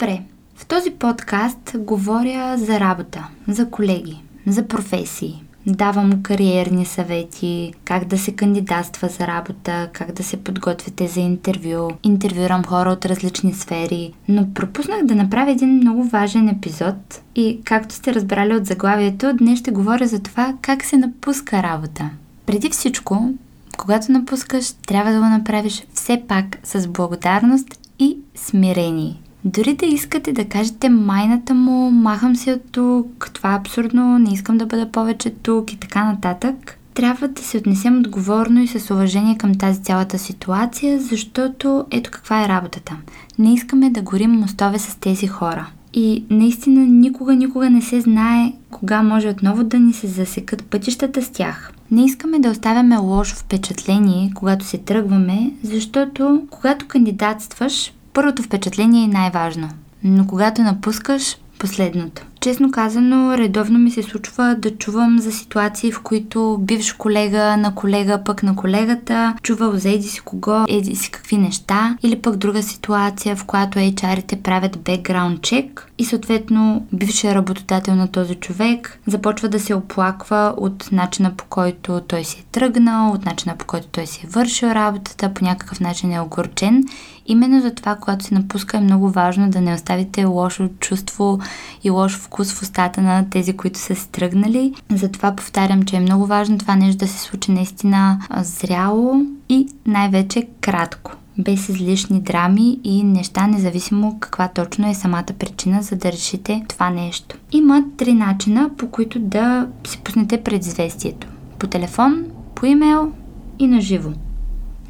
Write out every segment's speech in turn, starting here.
Добре, в този подкаст говоря за работа, за колеги, за професии. Давам кариерни съвети, как да се кандидатства за работа, как да се подготвите за интервю. Интервюрам хора от различни сфери, но пропуснах да направя един много важен епизод и, както сте разбрали от заглавието, днес ще говоря за това как се напуска работа. Преди всичко, когато напускаш, трябва да го направиш все пак с благодарност и смирение. Дори да искате да кажете майната му, махам се от тук, това е абсурдно, не искам да бъда повече тук и така нататък, трябва да се отнесем отговорно и с уважение към тази цялата ситуация, защото ето каква е работата. Не искаме да горим мостове с тези хора. И наистина никога, никога не се знае кога може отново да ни се засекат пътищата с тях. Не искаме да оставяме лошо впечатление, когато се тръгваме, защото когато кандидатстваш, първото впечатление е най-важно. Но когато напускаш, последното. Честно казано, редовно ми се случва да чувам за ситуации, в които бивш колега на колега, пък на колегата, чувал за еди си кого, еди си какви неща, или пък друга ситуация, в която HR-ите правят бекграунд чек и съответно бившия работодател на този човек започва да се оплаква от начина по който той си е тръгнал, от начина по който той си е вършил работата, по някакъв начин е огорчен. Именно за това, когато се напуска е много важно да не оставите лошо чувство и лош вкус в устата на тези, които са се тръгнали. Затова повтарям, че е много важно това нещо да се случи наистина зряло и най-вече кратко без излишни драми и неща, независимо каква точно е самата причина, за да решите това нещо. Има три начина, по които да си пуснете предизвестието. По телефон, по имейл и на живо.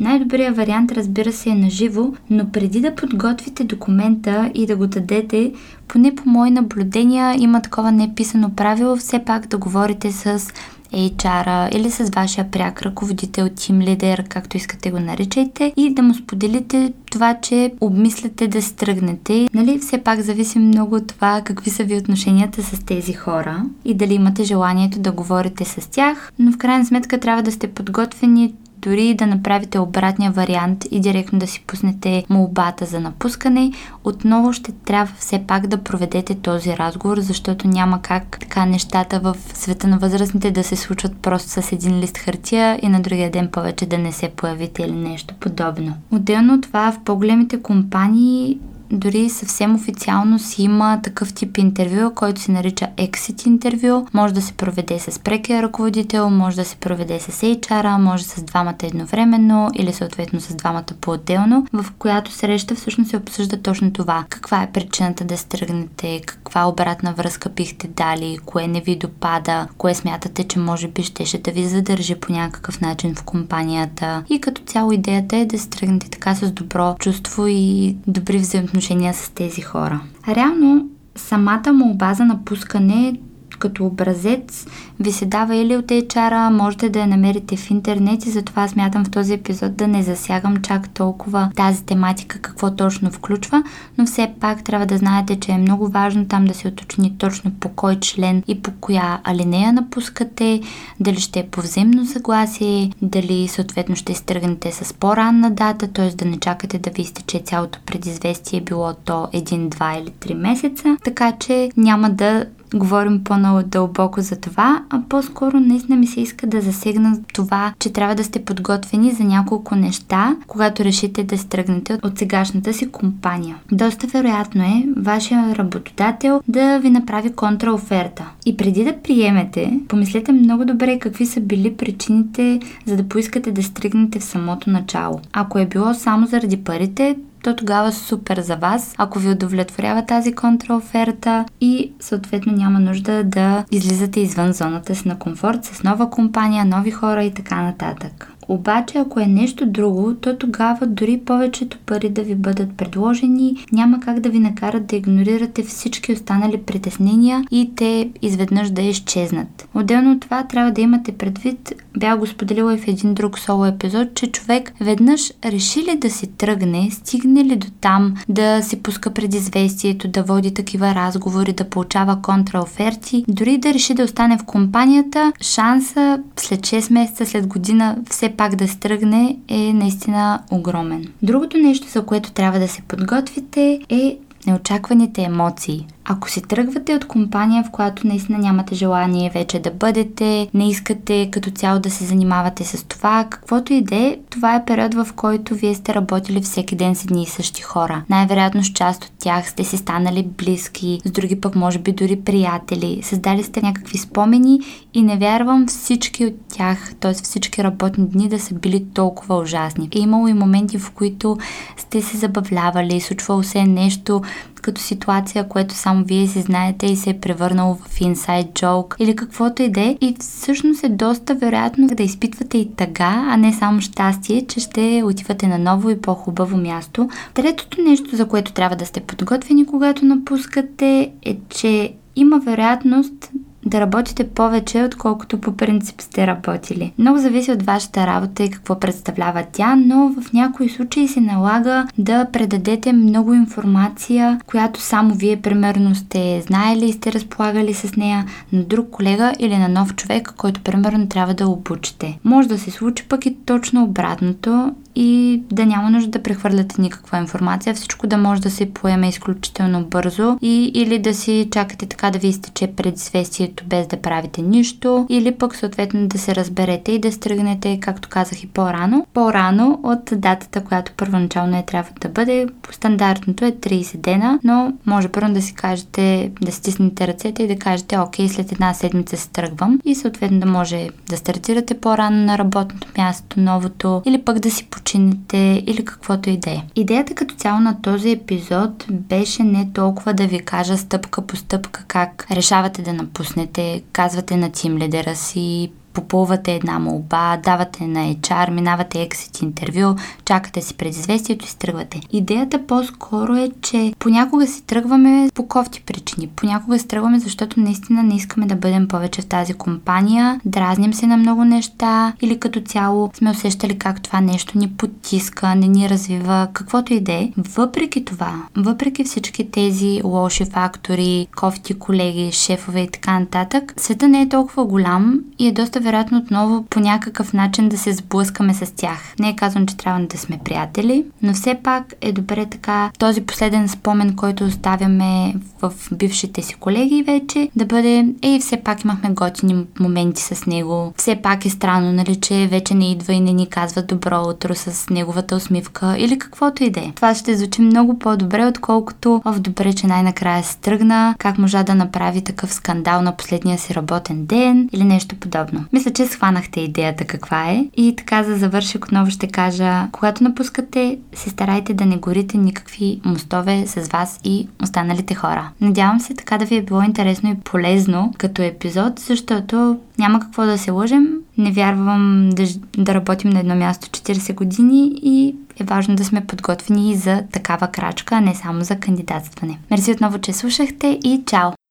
Най-добрият вариант, разбира се, е на живо, но преди да подготвите документа и да го дадете, поне по мои наблюдения има такова неписано правило, все пак да говорите с HR-а или с вашия пряк ръководител, тим лидер, както искате го наричайте, и да му споделите това, че обмисляте да се тръгнете. Нали, все пак зависи много от това какви са ви отношенията с тези хора и дали имате желанието да говорите с тях, но в крайна сметка трябва да сте подготвени дори да направите обратния вариант и директно да си пуснете молбата за напускане, отново ще трябва все пак да проведете този разговор, защото няма как така нещата в света на възрастните да се случват просто с един лист хартия и на другия ден повече да не се появите или нещо подобно. Отделно от това в по-големите компании дори съвсем официално си има такъв тип интервю, който се нарича exit интервю. Може да се проведе с прекия ръководител, може да се проведе с HR, може с двамата едновременно или съответно с двамата по-отделно, в която среща всъщност се обсъжда точно това. Каква е причината да стръгнете, каква обратна връзка бихте дали, кое не ви допада, кое смятате, че може би щеше да ви задържи по някакъв начин в компанията. И като цяло идеята е да стръгнете така с добро чувство и добри взаимоотношения отношения с тези хора. Реално, самата молба за напускане като образец ви се дава или от HR, можете да я намерите в интернет и затова смятам в този епизод да не засягам чак толкова тази тематика, какво точно включва, но все пак трябва да знаете, че е много важно там да се уточни точно по кой член и по коя алинея напускате, дали ще е по взаимно съгласие, дали съответно ще изтръгнете с по-ранна дата, т.е. да не чакате да ви изтече цялото предизвестие, било то един, два или три месеца, така че няма да говорим по-дълбоко за това, а по-скоро наистина ми се иска да засегна това, че трябва да сте подготвени за няколко неща, когато решите да стръгнете от сегашната си компания. Доста вероятно е вашия работодател да ви направи контраоферта. И преди да приемете, помислете много добре какви са били причините, за да поискате да стригнете в самото начало. Ако е било само заради парите, то тогава супер за вас, ако ви удовлетворява тази контраоферта и съответно няма нужда да излизате извън зоната си на комфорт с нова компания, нови хора и така нататък. Обаче, ако е нещо друго, то тогава дори повечето пари да ви бъдат предложени, няма как да ви накарат да игнорирате всички останали притеснения и те изведнъж да изчезнат. Отделно от това трябва да имате предвид, бях го споделила и в един друг соло епизод, че човек веднъж реши ли да си тръгне, стигне ли до там да се пуска предизвестието, да води такива разговори, да получава контраоферти, дори да реши да остане в компанията, шанса след 6 месеца, след година все пак да се тръгне е наистина огромен. Другото нещо, за което трябва да се подготвите е неочакваните емоции. Ако си тръгвате от компания, в която наистина нямате желание вече да бъдете, не искате като цяло да се занимавате с това, каквото и да е, това е период, в който вие сте работили всеки ден с едни и същи хора. Най-вероятно с част от тях сте си станали близки, с други пък може би дори приятели, създали сте някакви спомени и не вярвам всички от тях, т.е. всички работни дни да са били толкова ужасни. Е имало и моменти, в които сте се забавлявали, случвало се нещо, като ситуация, което само вие си знаете и се е превърнало в инсайд джок или каквото и да е. И всъщност е доста вероятно да изпитвате и тъга, а не само щастие, че ще отивате на ново и по-хубаво място. Третото нещо, за което трябва да сте подготвени, когато напускате, е, че има вероятност да работите повече, отколкото по принцип сте работили. Много зависи от вашата работа и какво представлява тя, но в някои случаи се налага да предадете много информация, която само вие примерно сте знаели и сте разполагали с нея на друг колега или на нов човек, който примерно трябва да обучите. Може да се случи пък и точно обратното и да няма нужда да прехвърляте никаква информация, всичко да може да се поеме изключително бързо и или да си чакате така да ви изтече предизвестието без да правите нищо, или пък съответно да се разберете и да стръгнете, както казах и по-рано, по-рано от датата, която първоначално е трябва да бъде. Стандартното е 30 дена, но може първо да си кажете, да стиснете ръцете и да кажете, окей, след една седмица се тръгвам и съответно да може да стартирате по-рано на работното място, новото, или пък да си починете или каквото и да е. Идеята като цяло на този епизод беше не толкова да ви кажа стъпка по стъпка как решавате да напуснете, казвате на тим лидера си, попълвате една молба, давате на HR, минавате ексит интервю, чакате си предизвестието и си тръгвате. Идеята по-скоро е, че понякога си тръгваме по кофти причини. Понякога си тръгваме, защото наистина не искаме да бъдем повече в тази компания, дразним се на много неща или като цяло сме усещали как това нещо ни потиска, не ни развива, каквото и да е. Въпреки това, въпреки всички тези лоши фактори, кофти колеги, шефове и така нататък, света не е толкова голям и е доста вероятно отново по някакъв начин да се сблъскаме с тях. Не е казвам, че трябва да сме приятели, но все пак е добре така този последен спомен, който оставяме в бившите си колеги вече, да бъде, ей, все пак имахме готини моменти с него. Все пак е странно, нали, че вече не идва и не ни казва добро утро с неговата усмивка или каквото и да е. Това ще звучи много по-добре, отколкото в добре, че най-накрая се тръгна, как можа да направи такъв скандал на последния си работен ден или нещо подобно. Мисля, че схванахте идеята каква е. И така за завършик отново ще кажа, когато напускате, се старайте да не горите никакви мостове с вас и останалите хора. Надявам се така да ви е било интересно и полезно като епизод, защото няма какво да се лъжем. Не вярвам да, да работим на едно място 40 години и е важно да сме подготвени и за такава крачка, а не само за кандидатстване. Мерси отново, че слушахте и чао!